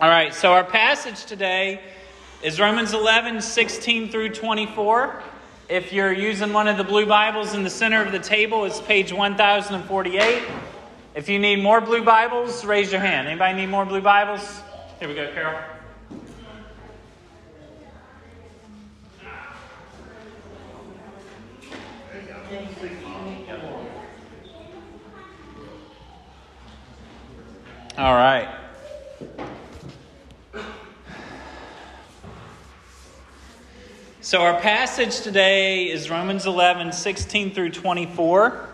All right, so our passage today is Romans 11, 16 through 24. If you're using one of the blue Bibles in the center of the table, it's page 1048. If you need more blue Bibles, raise your hand. Anybody need more blue Bibles? Here we go, Carol. All right. So, our passage today is Romans 11, 16 through 24.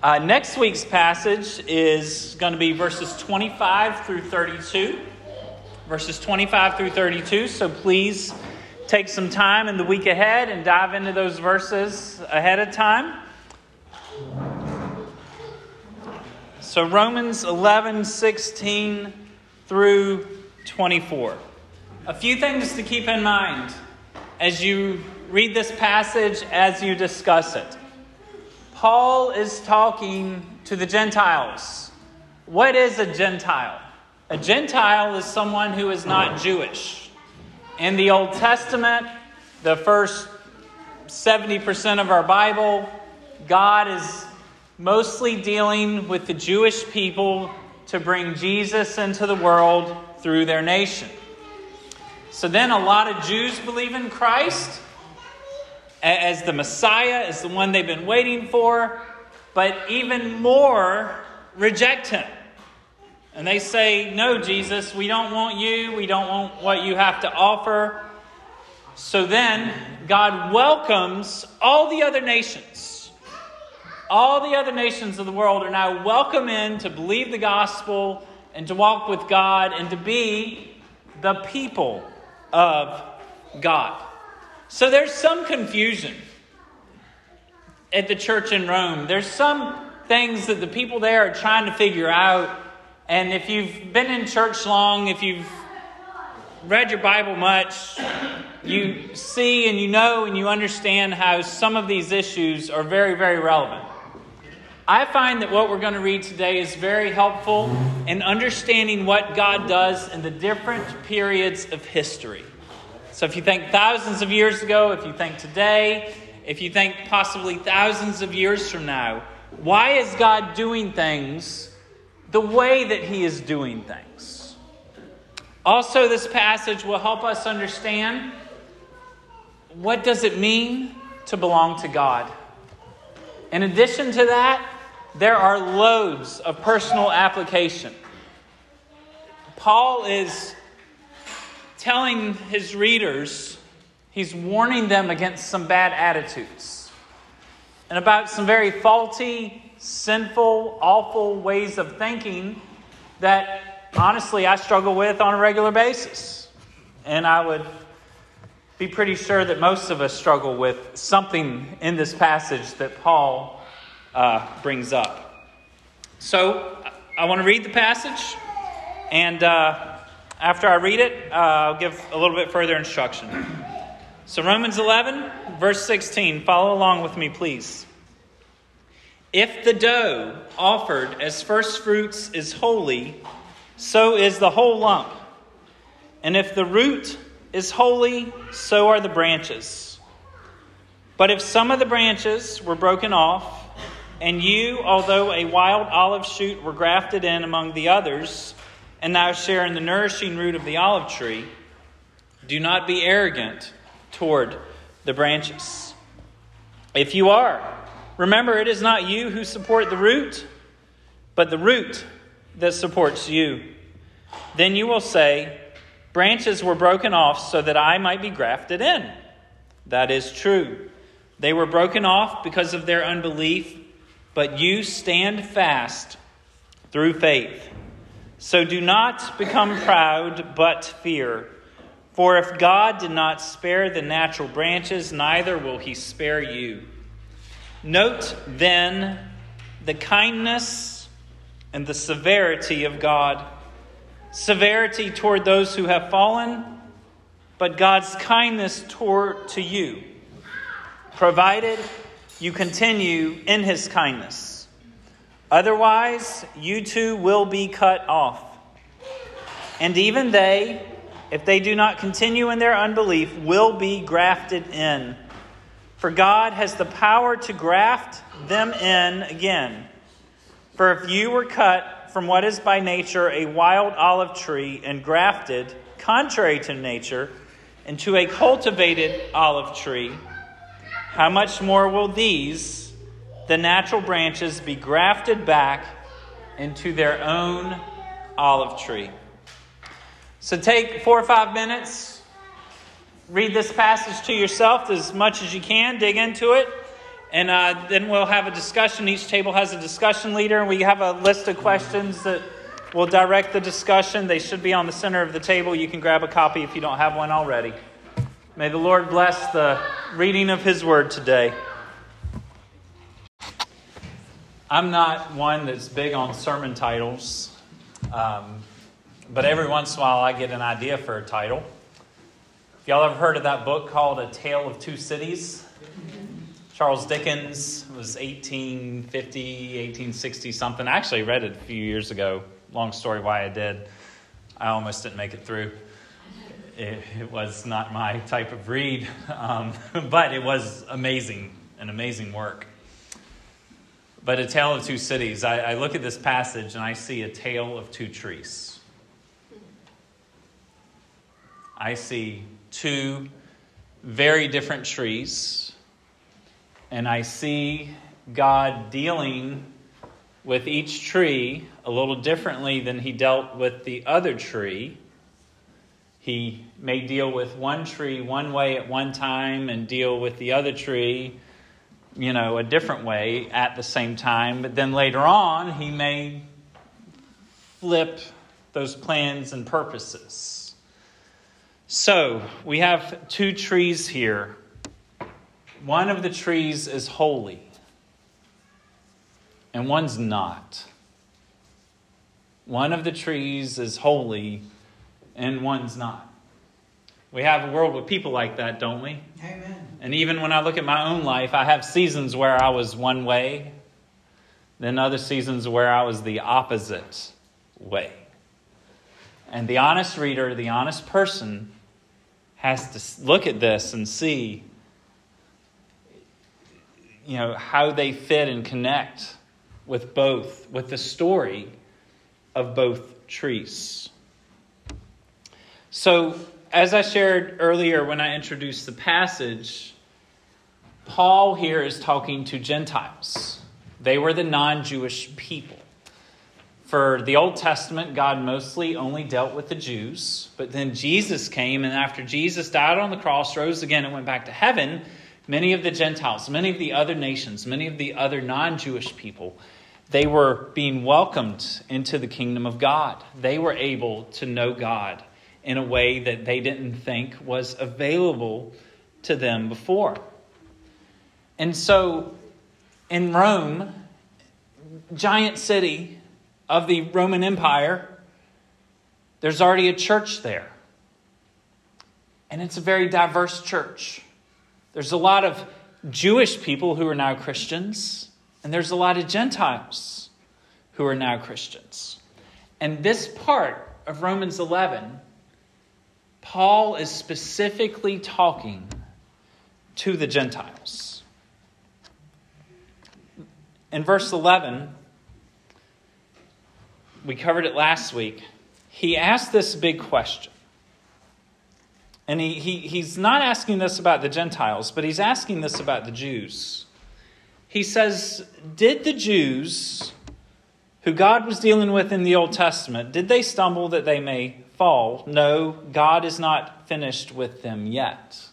Uh, next week's passage is going to be verses 25 through 32. Verses 25 through 32. So, please take some time in the week ahead and dive into those verses ahead of time. So, Romans 11, 16 through 24. A few things to keep in mind as you read this passage, as you discuss it. Paul is talking to the Gentiles. What is a Gentile? A Gentile is someone who is not Jewish. In the Old Testament, the first 70% of our Bible, God is mostly dealing with the Jewish people to bring Jesus into the world through their nation. So then a lot of Jews believe in Christ as the Messiah, as the one they've been waiting for, but even more reject him. And they say, No, Jesus, we don't want you. We don't want what you have to offer. So then God welcomes all the other nations all the other nations of the world are now welcome in to believe the gospel and to walk with God and to be the people of God. So there's some confusion at the church in Rome. There's some things that the people there are trying to figure out. And if you've been in church long, if you've read your Bible much, you see and you know and you understand how some of these issues are very, very relevant. I find that what we're going to read today is very helpful in understanding what God does in the different periods of history. So, if you think thousands of years ago, if you think today, if you think possibly thousands of years from now, why is God doing things the way that He is doing things? Also, this passage will help us understand what does it mean to belong to God. In addition to that, there are loads of personal application. Paul is telling his readers, he's warning them against some bad attitudes and about some very faulty, sinful, awful ways of thinking that honestly I struggle with on a regular basis. And I would be pretty sure that most of us struggle with something in this passage that Paul uh, brings up. So I want to read the passage, and uh, after I read it, uh, I'll give a little bit further instruction. So, Romans 11, verse 16, follow along with me, please. If the dough offered as first fruits is holy, so is the whole lump. And if the root is holy, so are the branches. But if some of the branches were broken off, and you, although a wild olive shoot, were grafted in among the others, and now share in the nourishing root of the olive tree, do not be arrogant toward the branches. If you are, remember it is not you who support the root, but the root that supports you. Then you will say, Branches were broken off so that I might be grafted in. That is true. They were broken off because of their unbelief but you stand fast through faith. So do not become proud, but fear. For if God did not spare the natural branches, neither will he spare you. Note then the kindness and the severity of God. Severity toward those who have fallen, but God's kindness toward to you, provided you continue in his kindness. Otherwise, you too will be cut off. And even they, if they do not continue in their unbelief, will be grafted in. For God has the power to graft them in again. For if you were cut from what is by nature a wild olive tree and grafted, contrary to nature, into a cultivated olive tree, how much more will these, the natural branches, be grafted back into their own olive tree? So take four or five minutes, read this passage to yourself as much as you can, dig into it, and uh, then we'll have a discussion. Each table has a discussion leader, and we have a list of questions that will direct the discussion. They should be on the center of the table. You can grab a copy if you don't have one already. May the Lord bless the reading of His word today. I'm not one that's big on sermon titles. Um, but every once in a while I get an idea for a title. If Y'all ever heard of that book called A Tale of Two Cities? Charles Dickens was 1850, 1860 something. I actually read it a few years ago. Long story why I did. I almost didn't make it through. It, it was not my type of read, um, but it was amazing, an amazing work. But A Tale of Two Cities, I, I look at this passage and I see a tale of two trees. I see two very different trees, and I see God dealing with each tree a little differently than he dealt with the other tree. He may deal with one tree one way at one time and deal with the other tree, you know, a different way at the same time. But then later on, he may flip those plans and purposes. So, we have two trees here. One of the trees is holy, and one's not. One of the trees is holy, and one's not. We have a world with people like that, don't we? Amen. And even when I look at my own life, I have seasons where I was one way, then other seasons where I was the opposite way. And the honest reader, the honest person, has to look at this and see you know how they fit and connect with both with the story of both trees so as i shared earlier when i introduced the passage paul here is talking to gentiles they were the non-jewish people for the Old Testament, God mostly only dealt with the Jews. But then Jesus came, and after Jesus died on the cross, rose again, and went back to heaven, many of the Gentiles, many of the other nations, many of the other non Jewish people, they were being welcomed into the kingdom of God. They were able to know God in a way that they didn't think was available to them before. And so in Rome, giant city, of the Roman Empire, there's already a church there. And it's a very diverse church. There's a lot of Jewish people who are now Christians, and there's a lot of Gentiles who are now Christians. And this part of Romans 11, Paul is specifically talking to the Gentiles. In verse 11, we covered it last week. He asked this big question. And he, he, he's not asking this about the Gentiles, but he's asking this about the Jews. He says, Did the Jews who God was dealing with in the Old Testament, did they stumble that they may fall? No, God is not finished with them yet.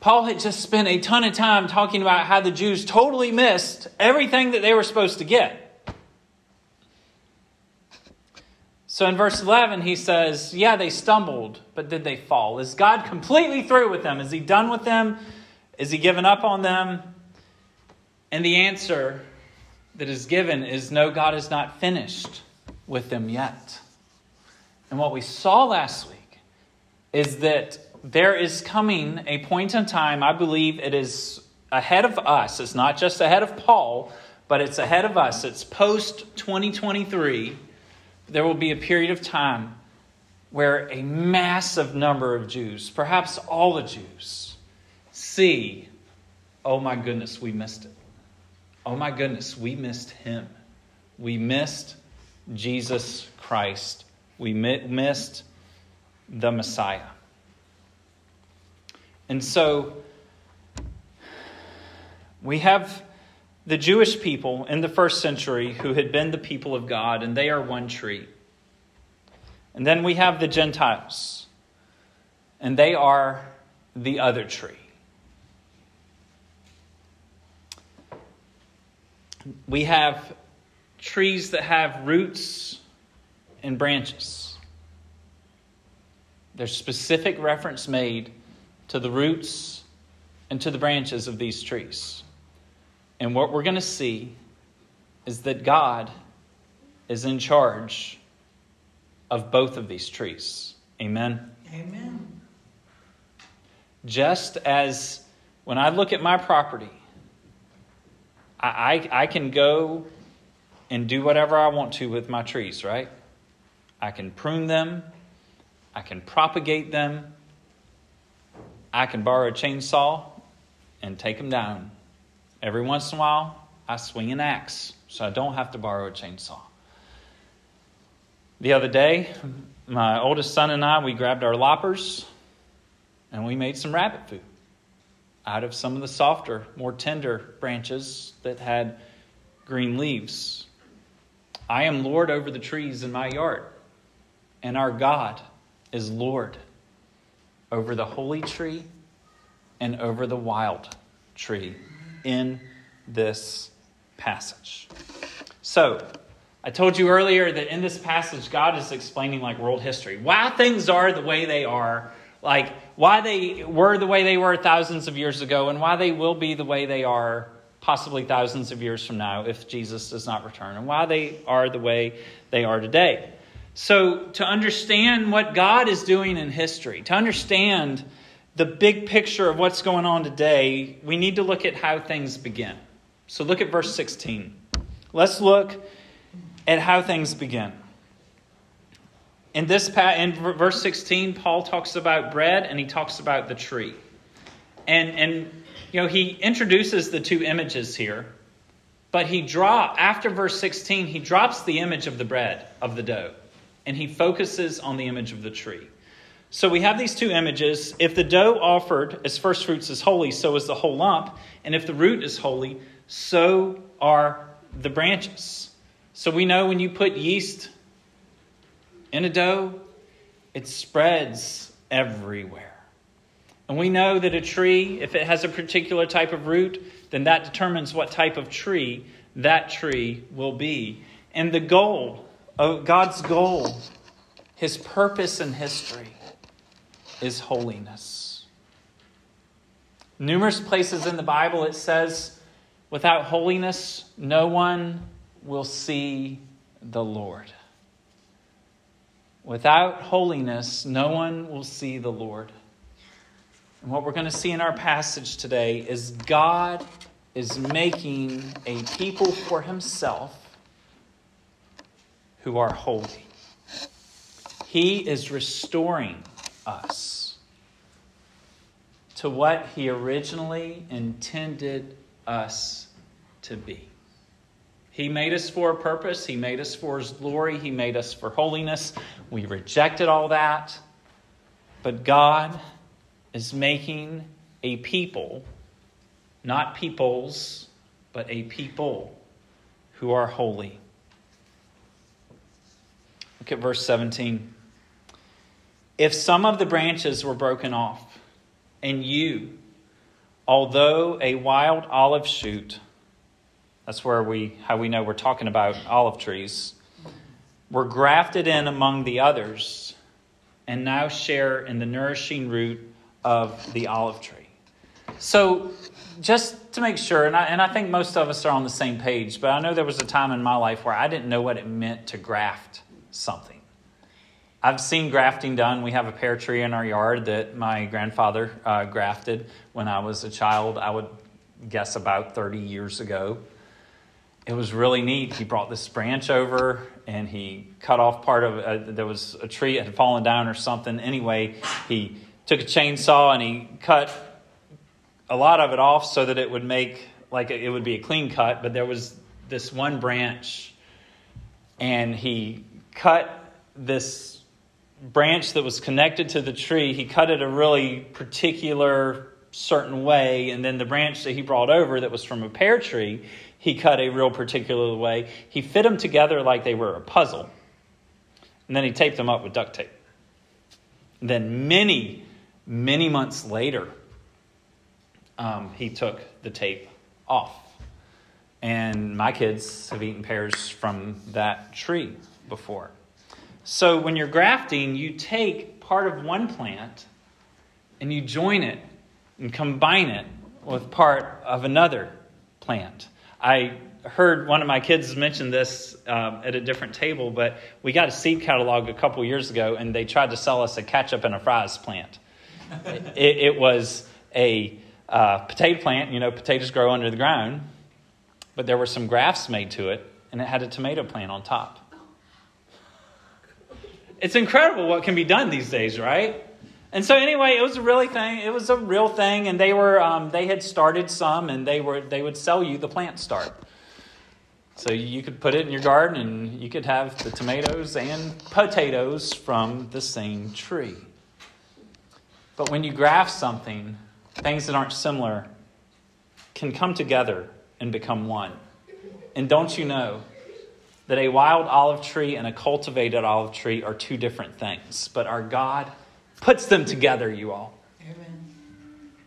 Paul had just spent a ton of time talking about how the Jews totally missed everything that they were supposed to get. So in verse 11, he says, Yeah, they stumbled, but did they fall? Is God completely through with them? Is he done with them? Is he given up on them? And the answer that is given is no, God is not finished with them yet. And what we saw last week is that there is coming a point in time, I believe it is ahead of us. It's not just ahead of Paul, but it's ahead of us. It's post 2023, there will be a period of time where a massive number of Jews, perhaps all the Jews, see, oh my goodness, we missed it. Oh my goodness, we missed him. We missed Jesus Christ. We missed the Messiah. And so we have the Jewish people in the first century who had been the people of God, and they are one tree. And then we have the Gentiles, and they are the other tree. We have trees that have roots and branches. There's specific reference made to the roots and to the branches of these trees. And what we're going to see is that God is in charge of both of these trees. Amen. Amen. Just as when I look at my property, I, I, I can go and do whatever I want to with my trees, right? I can prune them, I can propagate them, I can borrow a chainsaw and take them down. Every once in a while, I swing an axe so I don't have to borrow a chainsaw. The other day, my oldest son and I, we grabbed our loppers and we made some rabbit food out of some of the softer, more tender branches that had green leaves. I am Lord over the trees in my yard, and our God is Lord over the holy tree and over the wild tree in this passage. So, I told you earlier that in this passage, God is explaining like world history, why things are the way they are, like why they were the way they were thousands of years ago, and why they will be the way they are possibly thousands of years from now if Jesus does not return, and why they are the way they are today. So, to understand what God is doing in history, to understand the big picture of what's going on today, we need to look at how things begin. So, look at verse 16. Let's look at how things begin. In this in verse 16, Paul talks about bread and he talks about the tree. And and you know, he introduces the two images here, but he draw after verse 16, he drops the image of the bread, of the dough, and he focuses on the image of the tree. So we have these two images. If the dough offered as first fruits is holy, so is the whole lump, and if the root is holy, so are the branches. So we know when you put yeast in a dough, it spreads everywhere. And we know that a tree, if it has a particular type of root, then that determines what type of tree that tree will be. And the goal, of God's goal, his purpose in history, is holiness. Numerous places in the Bible it says, without holiness, no one will see the Lord. Without holiness, no one will see the Lord. And what we're going to see in our passage today is God is making a people for himself who are holy. He is restoring us to what he originally intended us to be. He made us for a purpose. He made us for His glory. He made us for holiness. We rejected all that. But God is making a people, not peoples, but a people who are holy. Look at verse 17. If some of the branches were broken off, and you, although a wild olive shoot, that's where we how we know we're talking about olive trees, were grafted in among the others, and now share in the nourishing root of the olive tree. So, just to make sure, and I, and I think most of us are on the same page, but I know there was a time in my life where I didn't know what it meant to graft something. I've seen grafting done. We have a pear tree in our yard that my grandfather uh, grafted when I was a child, I would guess about 30 years ago. It was really neat. He brought this branch over and he cut off part of uh, there was a tree that had fallen down or something. Anyway, he took a chainsaw and he cut a lot of it off so that it would make like it would be a clean cut. But there was this one branch, and he cut this branch that was connected to the tree. He cut it a really particular certain way, and then the branch that he brought over that was from a pear tree, he cut a real particular way. He fit them together like they were a puzzle. And then he taped them up with duct tape. And then many, many months later, um, he took the tape off. And my kids have eaten pears from that tree before. So when you're grafting, you take part of one plant and you join it and combine it with part of another plant. I heard one of my kids mention this um, at a different table, but we got a seed catalog a couple years ago, and they tried to sell us a ketchup and a fries plant. it, it, was a uh, potato plant. You know, potatoes grow under the ground, but there were some grafts made to it, and it had a tomato plant on top. It's incredible what can be done these days, right? And so anyway, it was a really thing. It was a real thing, and they were um, they had started some, and they were they would sell you the plant start. So you could put it in your garden, and you could have the tomatoes and potatoes from the same tree. But when you graft something, things that aren't similar can come together and become one. And don't you know that a wild olive tree and a cultivated olive tree are two different things? But our God puts them together, you all. Amen.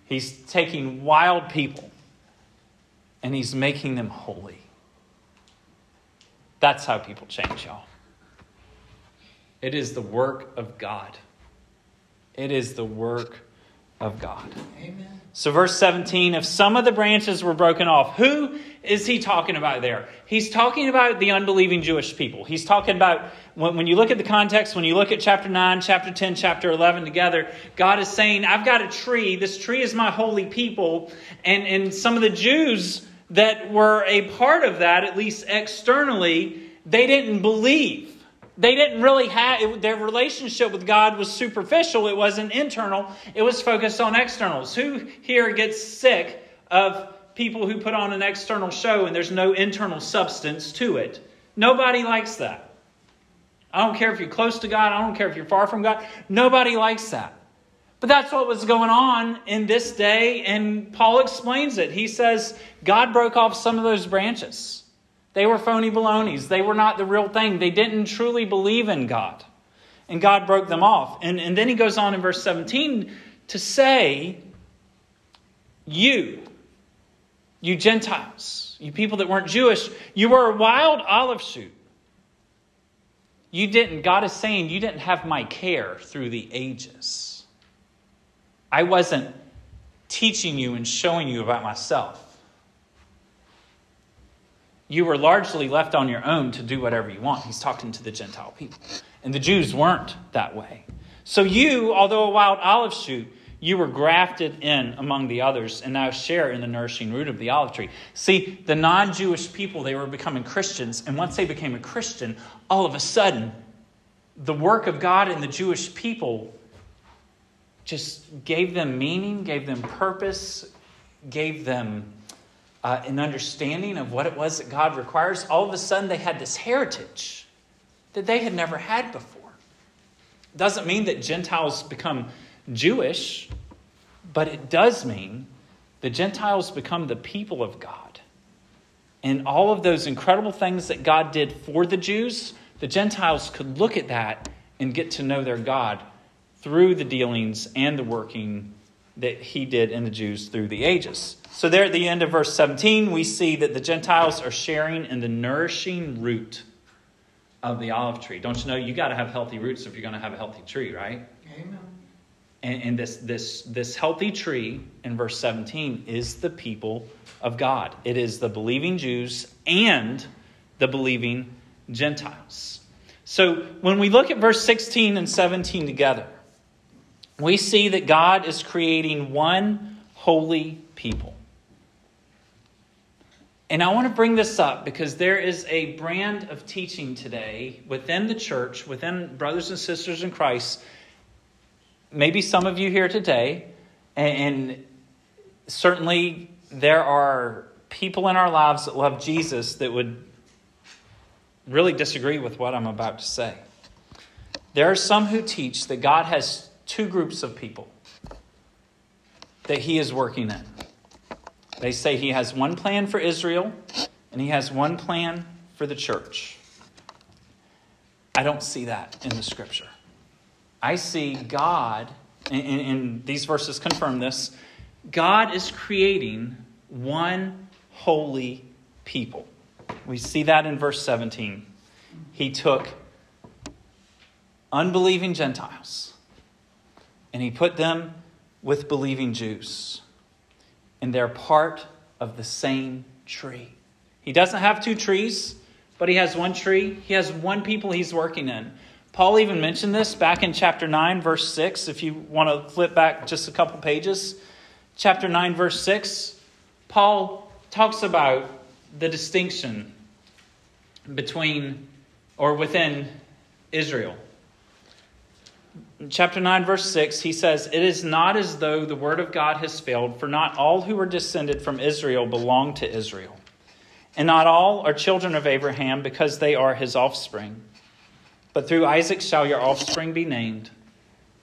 He's taking wild people and he's making them holy. That's how people change, y'all. It is the work of God. It is the work of God. Amen. So, verse 17 if some of the branches were broken off, who is he talking about there? He's talking about the unbelieving Jewish people. He's talking about, when, when you look at the context, when you look at chapter 9, chapter 10, chapter 11 together, God is saying, I've got a tree. This tree is my holy people. And, and some of the Jews that were a part of that, at least externally, they didn't believe they didn't really have their relationship with God was superficial. It wasn't internal. It was focused on externals. Who here gets sick of people who put on an external show and there's no internal substance to it? Nobody likes that. I don't care if you're close to God. I don't care if you're far from God. Nobody likes that. But that's what was going on in this day, and Paul explains it. He says God broke off some of those branches. They were phony balonies. They were not the real thing. They didn't truly believe in God. And God broke them off. And, and then he goes on in verse 17 to say, You, you Gentiles, you people that weren't Jewish, you were a wild olive shoot. You didn't, God is saying, you didn't have my care through the ages. I wasn't teaching you and showing you about myself you were largely left on your own to do whatever you want. He's talking to the Gentile people. And the Jews weren't that way. So you, although a wild olive shoot, you were grafted in among the others and now share in the nourishing root of the olive tree. See, the non Jewish people, they were becoming Christians. And once they became a Christian, all of a sudden, the work of God and the Jewish people just gave them meaning, gave them purpose, gave them uh, an understanding of what it was that God requires, all of a sudden they had this heritage that they had never had before. Doesn't mean that Gentiles become Jewish, but it does mean the Gentiles become the people of God. And all of those incredible things that God did for the Jews, the Gentiles could look at that and get to know their God through the dealings and the working that he did in the Jews through the ages. So, there at the end of verse 17, we see that the Gentiles are sharing in the nourishing root of the olive tree. Don't you know you got to have healthy roots if you're going to have a healthy tree, right? Amen. And, and this, this, this healthy tree in verse 17 is the people of God. It is the believing Jews and the believing Gentiles. So when we look at verse 16 and 17 together, we see that God is creating one holy people. And I want to bring this up because there is a brand of teaching today within the church, within brothers and sisters in Christ. Maybe some of you here today, and certainly there are people in our lives that love Jesus that would really disagree with what I'm about to say. There are some who teach that God has two groups of people that He is working in. They say He has one plan for Israel and He has one plan for the church. I don't see that in the scripture. I see God, and, and these verses confirm this God is creating one holy people. We see that in verse 17. He took unbelieving Gentiles and he put them with believing Jews. And they're part of the same tree. He doesn't have two trees, but he has one tree. He has one people he's working in. Paul even mentioned this back in chapter 9, verse 6. If you want to flip back just a couple pages, chapter 9, verse 6, Paul talks about the distinction between or within Israel. In chapter 9, verse 6, he says, It is not as though the word of God has failed, for not all who are descended from Israel belong to Israel. And not all are children of Abraham because they are his offspring. But through Isaac shall your offspring be named.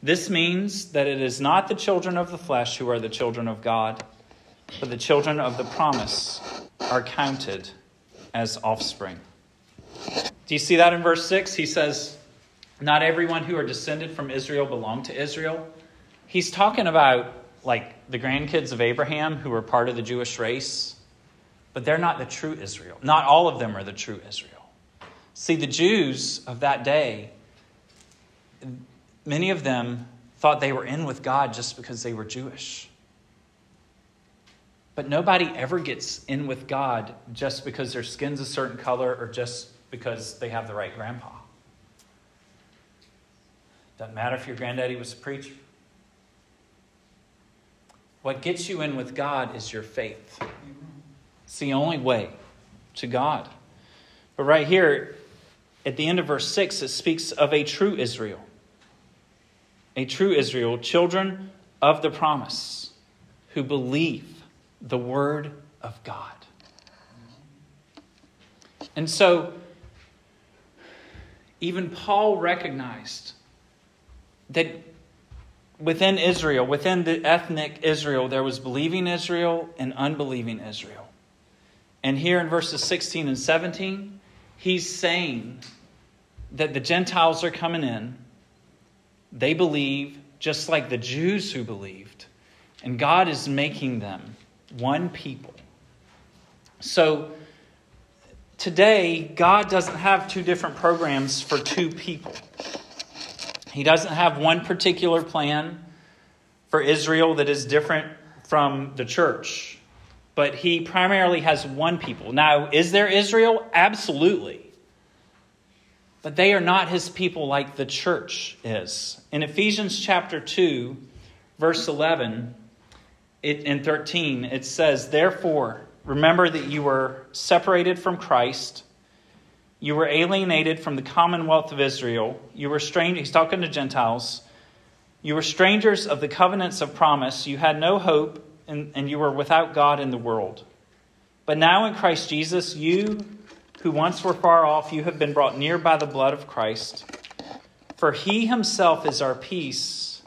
This means that it is not the children of the flesh who are the children of God, but the children of the promise are counted as offspring. Do you see that in verse 6? He says, Not everyone who are descended from Israel belong to Israel. He's talking about like the grandkids of Abraham who were part of the Jewish race, but they're not the true Israel. Not all of them are the true Israel. See, the Jews of that day, many of them thought they were in with God just because they were Jewish. But nobody ever gets in with God just because their skin's a certain color or just because they have the right grandpa. Doesn't matter if your granddaddy was a preacher. What gets you in with God is your faith. It's the only way to God. But right here, at the end of verse 6, it speaks of a true Israel. A true Israel, children of the promise, who believe the Word of God. And so, even Paul recognized that within Israel, within the ethnic Israel, there was believing Israel and unbelieving Israel. And here in verses 16 and 17, he's saying that the Gentiles are coming in. They believe just like the Jews who believed. And God is making them one people. So today, God doesn't have two different programs for two people. He doesn't have one particular plan for Israel that is different from the church, but he primarily has one people. Now, is there Israel? Absolutely. But they are not his people like the church is. In Ephesians chapter 2, verse 11, it, in 13, it says, Therefore, remember that you were separated from Christ. You were alienated from the commonwealth of Israel. You were strange. He's talking to Gentiles. You were strangers of the covenants of promise. You had no hope, and, and you were without God in the world. But now in Christ Jesus, you who once were far off, you have been brought near by the blood of Christ. For he himself is our peace,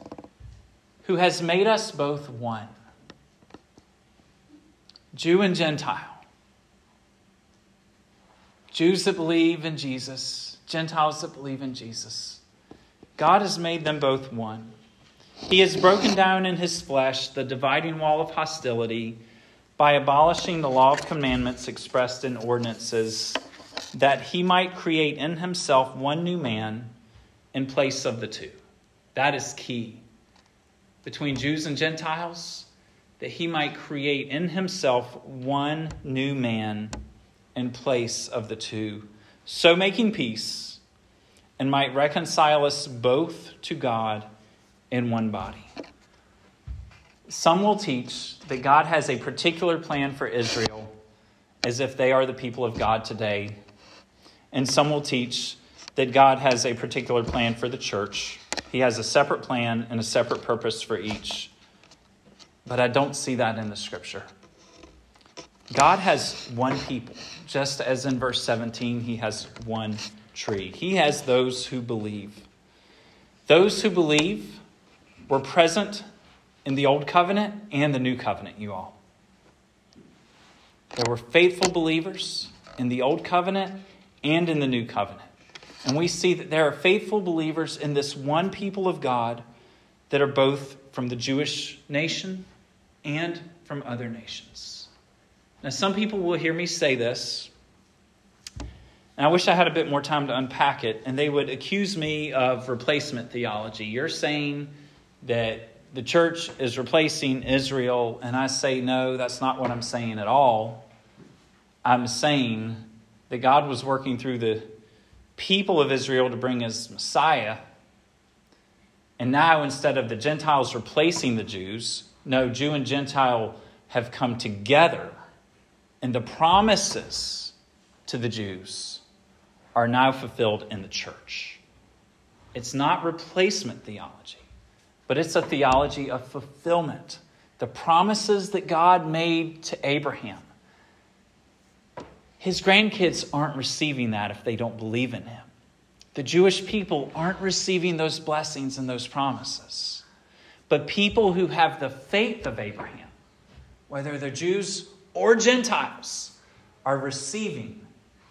who has made us both one Jew and Gentile. Jews that believe in Jesus, Gentiles that believe in Jesus. God has made them both one. He has broken down in his flesh the dividing wall of hostility by abolishing the law of commandments expressed in ordinances, that he might create in himself one new man in place of the two. That is key. Between Jews and Gentiles, that he might create in himself one new man in place of the two, so making peace, and might reconcile us both to God in one body. Some will teach that God has a particular plan for Israel, as if they are the people of God today. And some will teach that God has a particular plan for the church. He has a separate plan and a separate purpose for each. But I don't see that in the scripture. God has one people, just as in verse 17, he has one tree. He has those who believe. Those who believe were present in the Old Covenant and the New Covenant, you all. There were faithful believers in the Old Covenant and in the New Covenant. And we see that there are faithful believers in this one people of God that are both from the Jewish nation and from other nations. Now, some people will hear me say this, and I wish I had a bit more time to unpack it, and they would accuse me of replacement theology. You're saying that the church is replacing Israel, and I say, no, that's not what I'm saying at all. I'm saying that God was working through the people of Israel to bring his Messiah. And now, instead of the Gentiles replacing the Jews, no, Jew and Gentile have come together, and the promises to the Jews are now fulfilled in the church. It's not replacement theology, but it's a theology of fulfillment. The promises that God made to Abraham his grandkids aren't receiving that if they don't believe in him. The Jewish people aren't receiving those blessings and those promises. But people who have the faith of Abraham, whether they're Jews or Gentiles, are receiving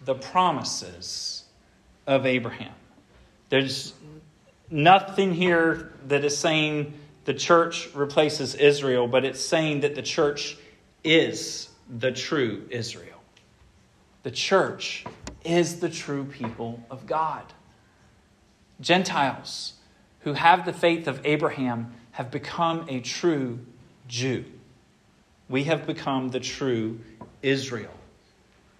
the promises of Abraham. There's nothing here that is saying the church replaces Israel, but it's saying that the church is the true Israel. The church is the true people of God. Gentiles who have the faith of Abraham have become a true Jew. We have become the true Israel.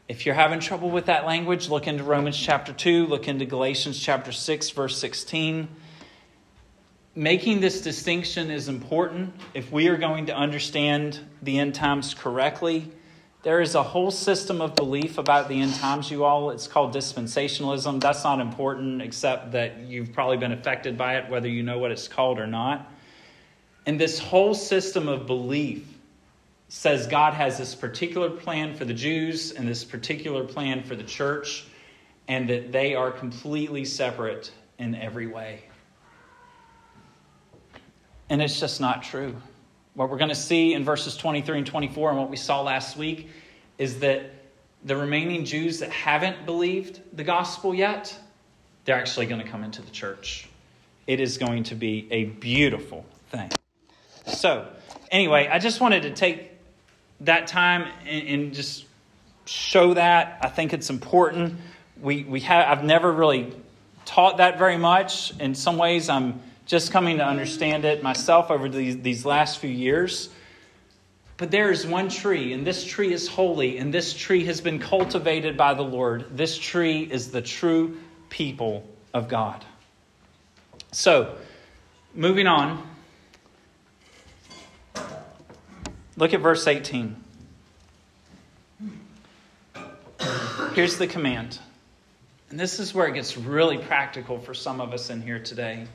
If you're having trouble with that language, look into Romans chapter 2, look into Galatians chapter 6, verse 16. Making this distinction is important if we are going to understand the end times correctly there is a whole system of belief about the end times, you all. It's called dispensationalism. That's not important, except that you've probably been affected by it, whether you know what it's called or not. And this whole system of belief says God has this particular plan for the Jews and this particular plan for the church, and that they are completely separate in every way. And it's just not true. What we're going to see in verses 23 and 24 and what we saw last week is that the remaining Jews that haven't believed the gospel yet, they're actually going to come into the church. It is going to be a beautiful thing. So, anyway, I just wanted to take that time and, and just show that. I think it's important. We, we have, I've never really taught that very much. In some ways, I'm just coming to understand it myself over these, these last few years. But there is one tree, and this tree is holy, and this tree has been cultivated by the Lord. This tree is the true people of God. So, moving on, look at verse 18. Here's the command. And this is where it gets really practical for some of us in here today.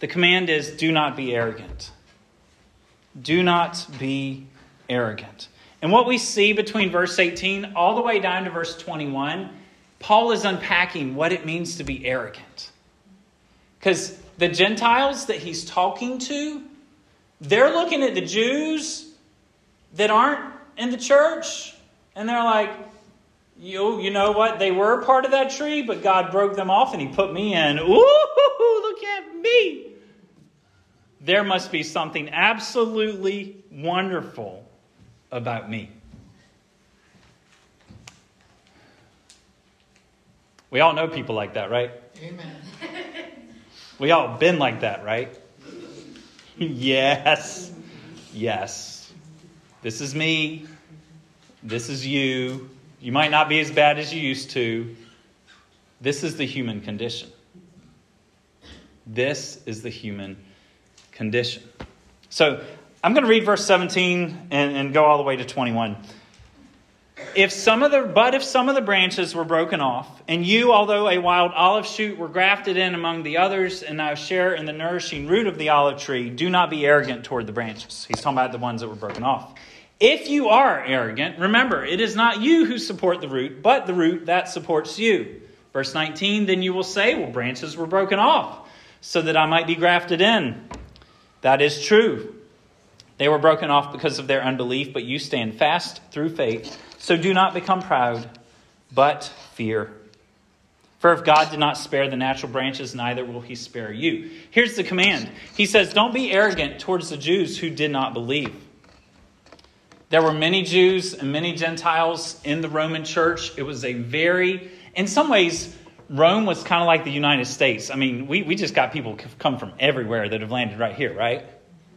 The command is do not be arrogant. Do not be arrogant. And what we see between verse 18 all the way down to verse 21, Paul is unpacking what it means to be arrogant. Because the Gentiles that he's talking to, they're looking at the Jews that aren't in the church, and they're like, you, you know what? They were part of that tree, but God broke them off and He put me in. Ooh, look at me. There must be something absolutely wonderful about me. We all know people like that, right? Amen. we all been like that, right? yes. Yes. This is me. This is you. You might not be as bad as you used to. This is the human condition. This is the human condition. So I'm going to read verse 17 and, and go all the way to 21. If some of the but if some of the branches were broken off, and you, although a wild olive shoot, were grafted in among the others, and now share in the nourishing root of the olive tree, do not be arrogant toward the branches. He's talking about the ones that were broken off. If you are arrogant, remember, it is not you who support the root, but the root that supports you. Verse 19, then you will say, Well, branches were broken off, so that I might be grafted in. That is true. They were broken off because of their unbelief, but you stand fast through faith. So do not become proud, but fear. For if God did not spare the natural branches, neither will he spare you. Here's the command He says, Don't be arrogant towards the Jews who did not believe. There were many Jews and many Gentiles in the Roman church. It was a very, in some ways, Rome was kind of like the United States. I mean, we, we just got people come from everywhere that have landed right here, right?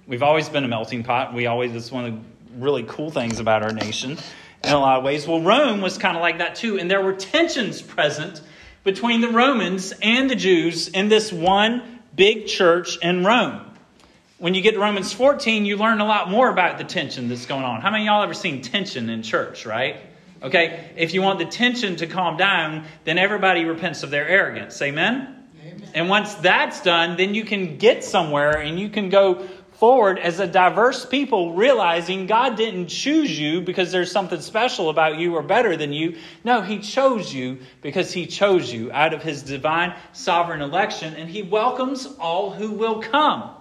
We've always been a melting pot. We always, it's one of the really cool things about our nation in a lot of ways. Well, Rome was kind of like that too, and there were tensions present between the Romans and the Jews in this one big church in Rome. When you get to Romans 14, you learn a lot more about the tension that's going on. How many y'all ever seen tension in church, right? Okay, if you want the tension to calm down, then everybody repents of their arrogance. Amen? Amen? And once that's done, then you can get somewhere and you can go forward as a diverse people, realizing God didn't choose you because there's something special about you or better than you. No, He chose you because He chose you out of His divine sovereign election, and He welcomes all who will come.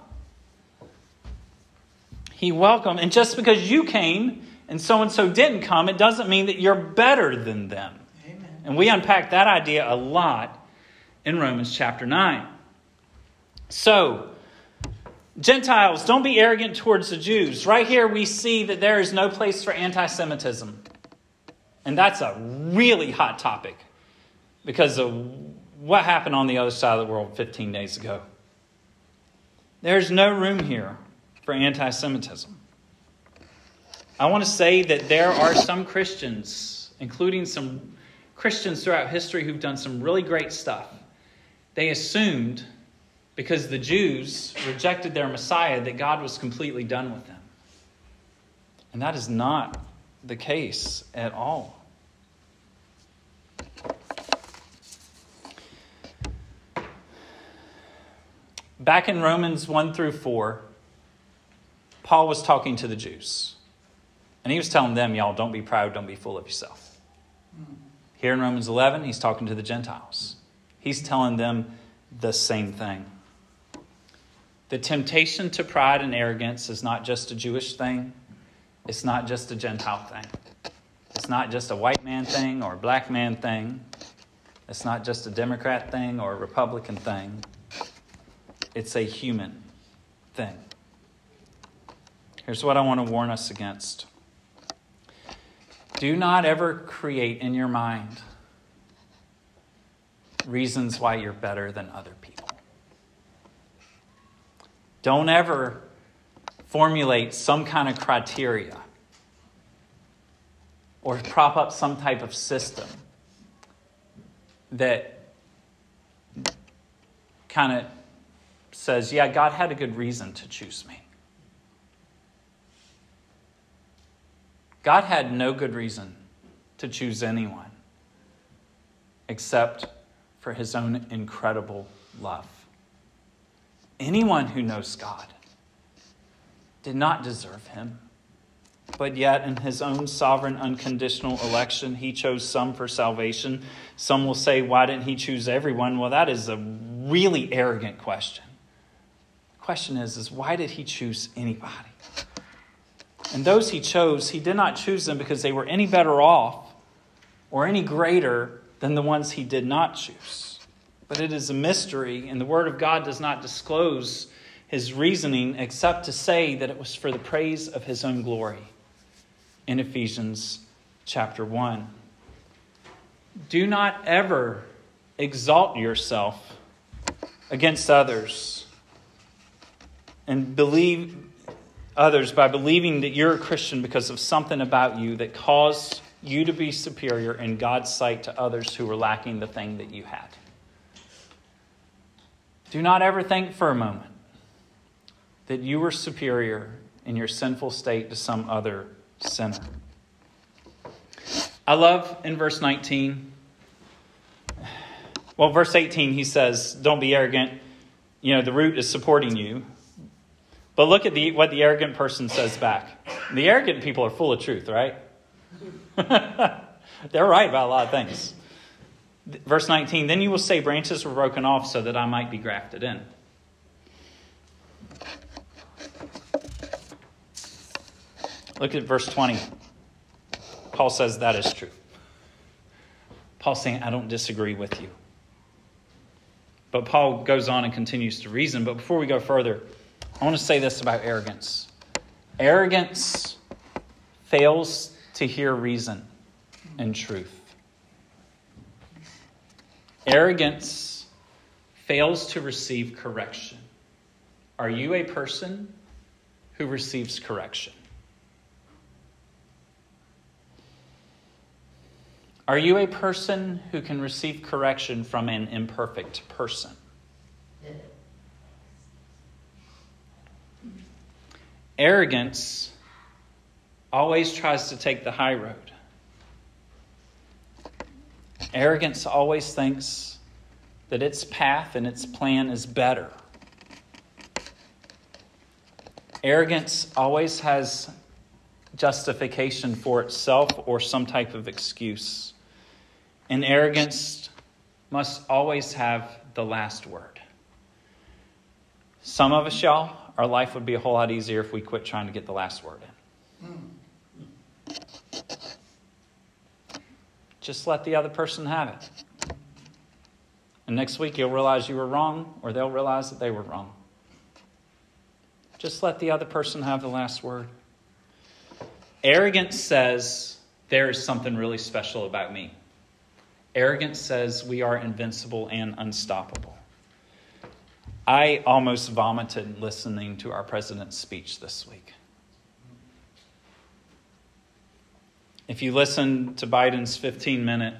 He welcomed, and just because you came and so and so didn't come, it doesn't mean that you're better than them. Amen. And we unpack that idea a lot in Romans chapter 9. So, Gentiles, don't be arrogant towards the Jews. Right here, we see that there is no place for anti Semitism. And that's a really hot topic because of what happened on the other side of the world 15 days ago. There's no room here for anti Semitism. I want to say that there are some Christians, including some Christians throughout history, who've done some really great stuff. They assumed because the Jews rejected their Messiah that God was completely done with them. And that is not the case at all. Back in Romans 1 through 4, Paul was talking to the Jews. And he was telling them, y'all, don't be proud, don't be full of yourself. Here in Romans 11, he's talking to the Gentiles. He's telling them the same thing. The temptation to pride and arrogance is not just a Jewish thing, it's not just a Gentile thing. It's not just a white man thing or a black man thing. It's not just a Democrat thing or a Republican thing. It's a human thing. Here's what I want to warn us against do not ever create in your mind reasons why you're better than other people. Don't ever formulate some kind of criteria or prop up some type of system that kind of says, yeah, God had a good reason to choose me. God had no good reason to choose anyone except for his own incredible love. Anyone who knows God did not deserve him. But yet, in his own sovereign, unconditional election, he chose some for salvation. Some will say, Why didn't he choose everyone? Well, that is a really arrogant question. The question is, is why did he choose anybody? And those he chose, he did not choose them because they were any better off or any greater than the ones he did not choose but it is a mystery, and the Word of God does not disclose his reasoning except to say that it was for the praise of his own glory in Ephesians chapter 1. Do not ever exalt yourself against others and believe others by believing that you're a Christian because of something about you that caused you to be superior in God's sight to others who were lacking the thing that you had. Do not ever think for a moment that you were superior in your sinful state to some other sinner. I love in verse 19. Well, verse 18, he says, Don't be arrogant. You know, the root is supporting you. But look at the, what the arrogant person says back. The arrogant people are full of truth, right? They're right about a lot of things. Verse 19, then you will say, Branches were broken off so that I might be grafted in. Look at verse 20. Paul says that is true. Paul's saying, I don't disagree with you. But Paul goes on and continues to reason. But before we go further, I want to say this about arrogance arrogance fails to hear reason and truth. Arrogance fails to receive correction. Are you a person who receives correction? Are you a person who can receive correction from an imperfect person? Arrogance always tries to take the high road. Arrogance always thinks that its path and its plan is better. Arrogance always has justification for itself or some type of excuse. And arrogance must always have the last word. Some of us, y'all, our life would be a whole lot easier if we quit trying to get the last word in. Hmm. Just let the other person have it. And next week you'll realize you were wrong, or they'll realize that they were wrong. Just let the other person have the last word. Arrogance says there is something really special about me. Arrogance says we are invincible and unstoppable. I almost vomited listening to our president's speech this week. If you listen to Biden's 15 minute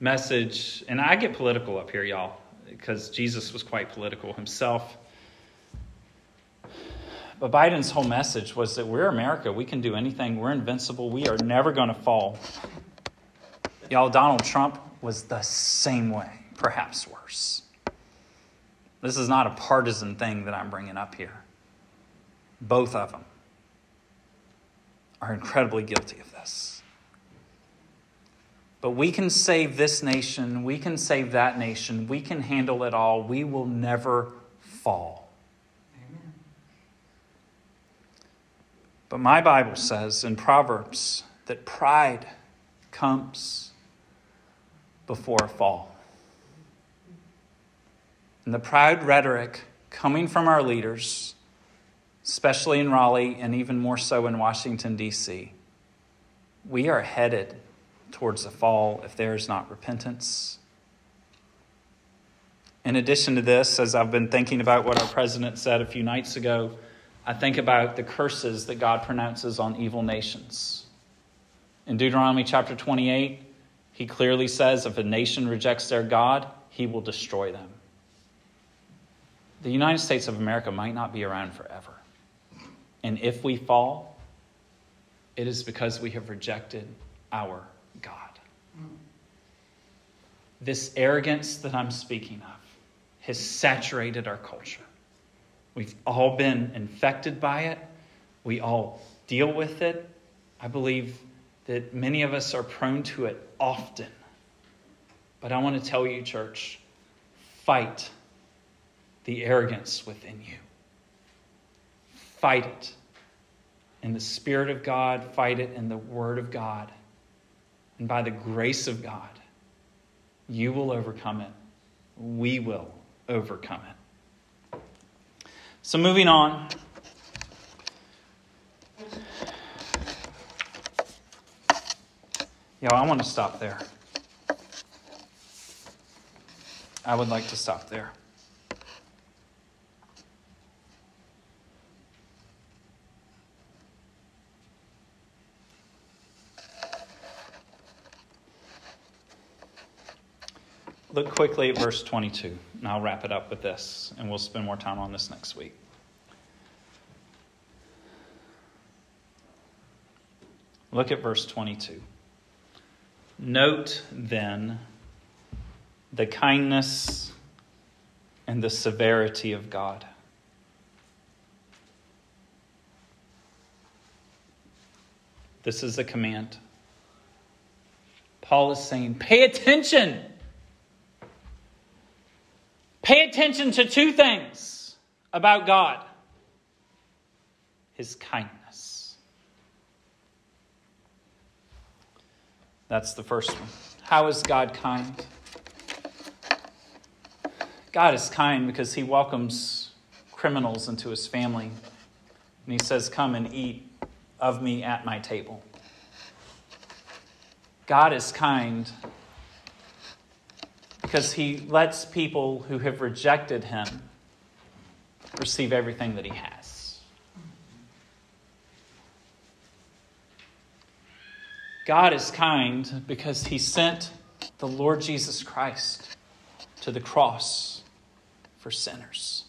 message, and I get political up here, y'all, because Jesus was quite political himself. But Biden's whole message was that we're America. We can do anything. We're invincible. We are never going to fall. Y'all, Donald Trump was the same way, perhaps worse. This is not a partisan thing that I'm bringing up here. Both of them are incredibly guilty of this. But we can save this nation. We can save that nation. We can handle it all. We will never fall. Amen. But my Bible says in Proverbs that pride comes before a fall. And the proud rhetoric coming from our leaders, especially in Raleigh and even more so in Washington, D.C., we are headed towards the fall if there is not repentance. In addition to this, as I've been thinking about what our president said a few nights ago, I think about the curses that God pronounces on evil nations. In Deuteronomy chapter 28, he clearly says if a nation rejects their God, he will destroy them. The United States of America might not be around forever. And if we fall, it is because we have rejected our. This arrogance that I'm speaking of has saturated our culture. We've all been infected by it, we all deal with it. I believe that many of us are prone to it often. But I want to tell you, church, fight the arrogance within you. Fight it in the Spirit of God, fight it in the Word of God. And by the grace of God, you will overcome it. We will overcome it. So, moving on. Yeah, I want to stop there. I would like to stop there. Look quickly at verse 22, and I'll wrap it up with this, and we'll spend more time on this next week. Look at verse 22. Note then the kindness and the severity of God. This is a command. Paul is saying, pay attention. Pay attention to two things about God his kindness. That's the first one. How is God kind? God is kind because he welcomes criminals into his family. And he says, Come and eat of me at my table. God is kind because he lets people who have rejected him receive everything that he has. God is kind because he sent the Lord Jesus Christ to the cross for sinners.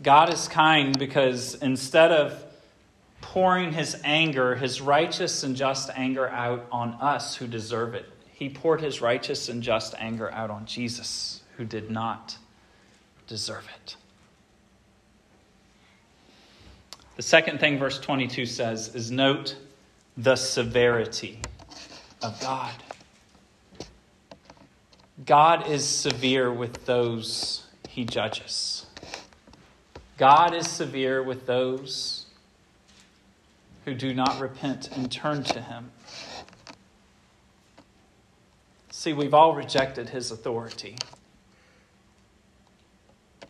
God is kind because instead of pouring his anger, his righteous and just anger, out on us who deserve it. He poured his righteous and just anger out on Jesus, who did not deserve it. The second thing verse 22 says is note the severity of God. God is severe with those he judges. God is severe with those who do not repent and turn to him. See, we've all rejected his authority.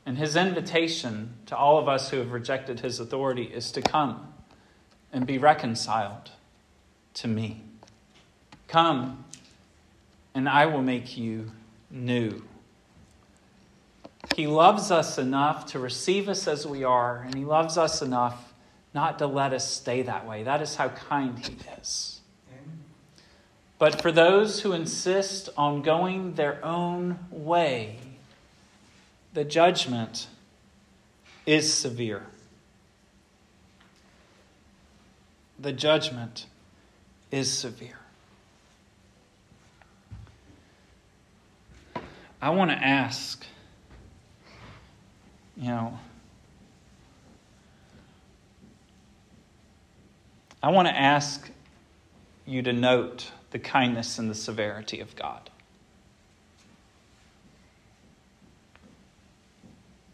And his invitation to all of us who have rejected his authority is to come and be reconciled to me. Come, and I will make you new. He loves us enough to receive us as we are, and he loves us enough not to let us stay that way. That is how kind He is. But for those who insist on going their own way, the judgment is severe. The judgment is severe. I want to ask, you know, I want to ask you to note the kindness and the severity of God.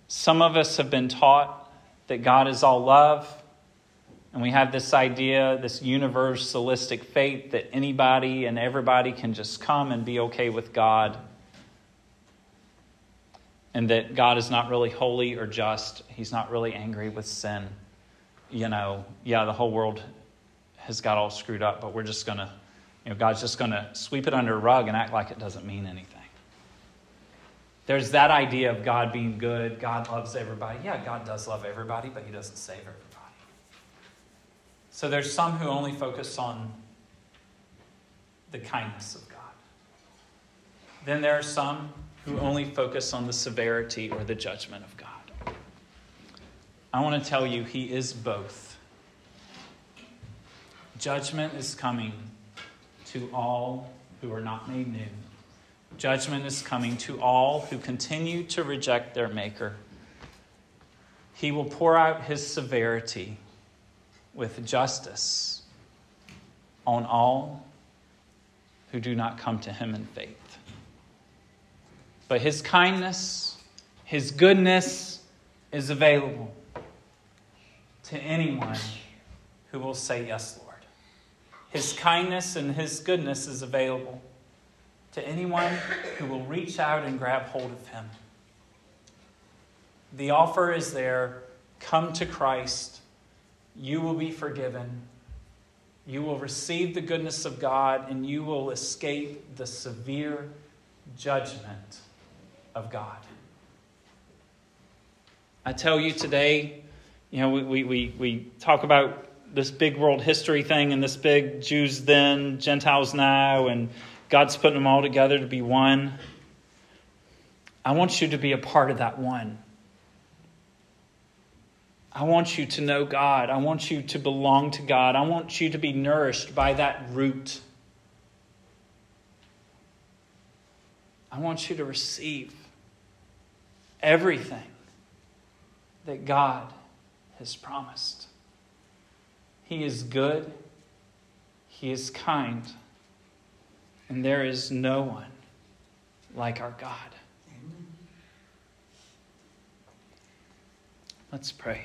Some of us have been taught that God is all love, and we have this idea, this universalistic faith that anybody and everybody can just come and be okay with God, and that God is not really holy or just. He's not really angry with sin. You know, yeah, the whole world has got all screwed up, but we're just going to, you know, God's just going to sweep it under a rug and act like it doesn't mean anything. There's that idea of God being good, God loves everybody. Yeah, God does love everybody, but He doesn't save everybody. So there's some who only focus on the kindness of God. Then there are some who only focus on the severity or the judgment of God. I want to tell you, He is both. Judgment is coming to all who are not made new. Judgment is coming to all who continue to reject their Maker. He will pour out his severity with justice on all who do not come to him in faith. But his kindness, his goodness is available to anyone who will say, Yes, Lord. His kindness and His goodness is available to anyone who will reach out and grab hold of Him. The offer is there come to Christ. You will be forgiven. You will receive the goodness of God, and you will escape the severe judgment of God. I tell you today, you know, we, we, we talk about this big world history thing and this big Jews then, Gentiles now, and God's putting them all together to be one. I want you to be a part of that one. I want you to know God. I want you to belong to God. I want you to be nourished by that root. I want you to receive everything that God has promised. He is good, He is kind, and there is no one like our God. Let's pray.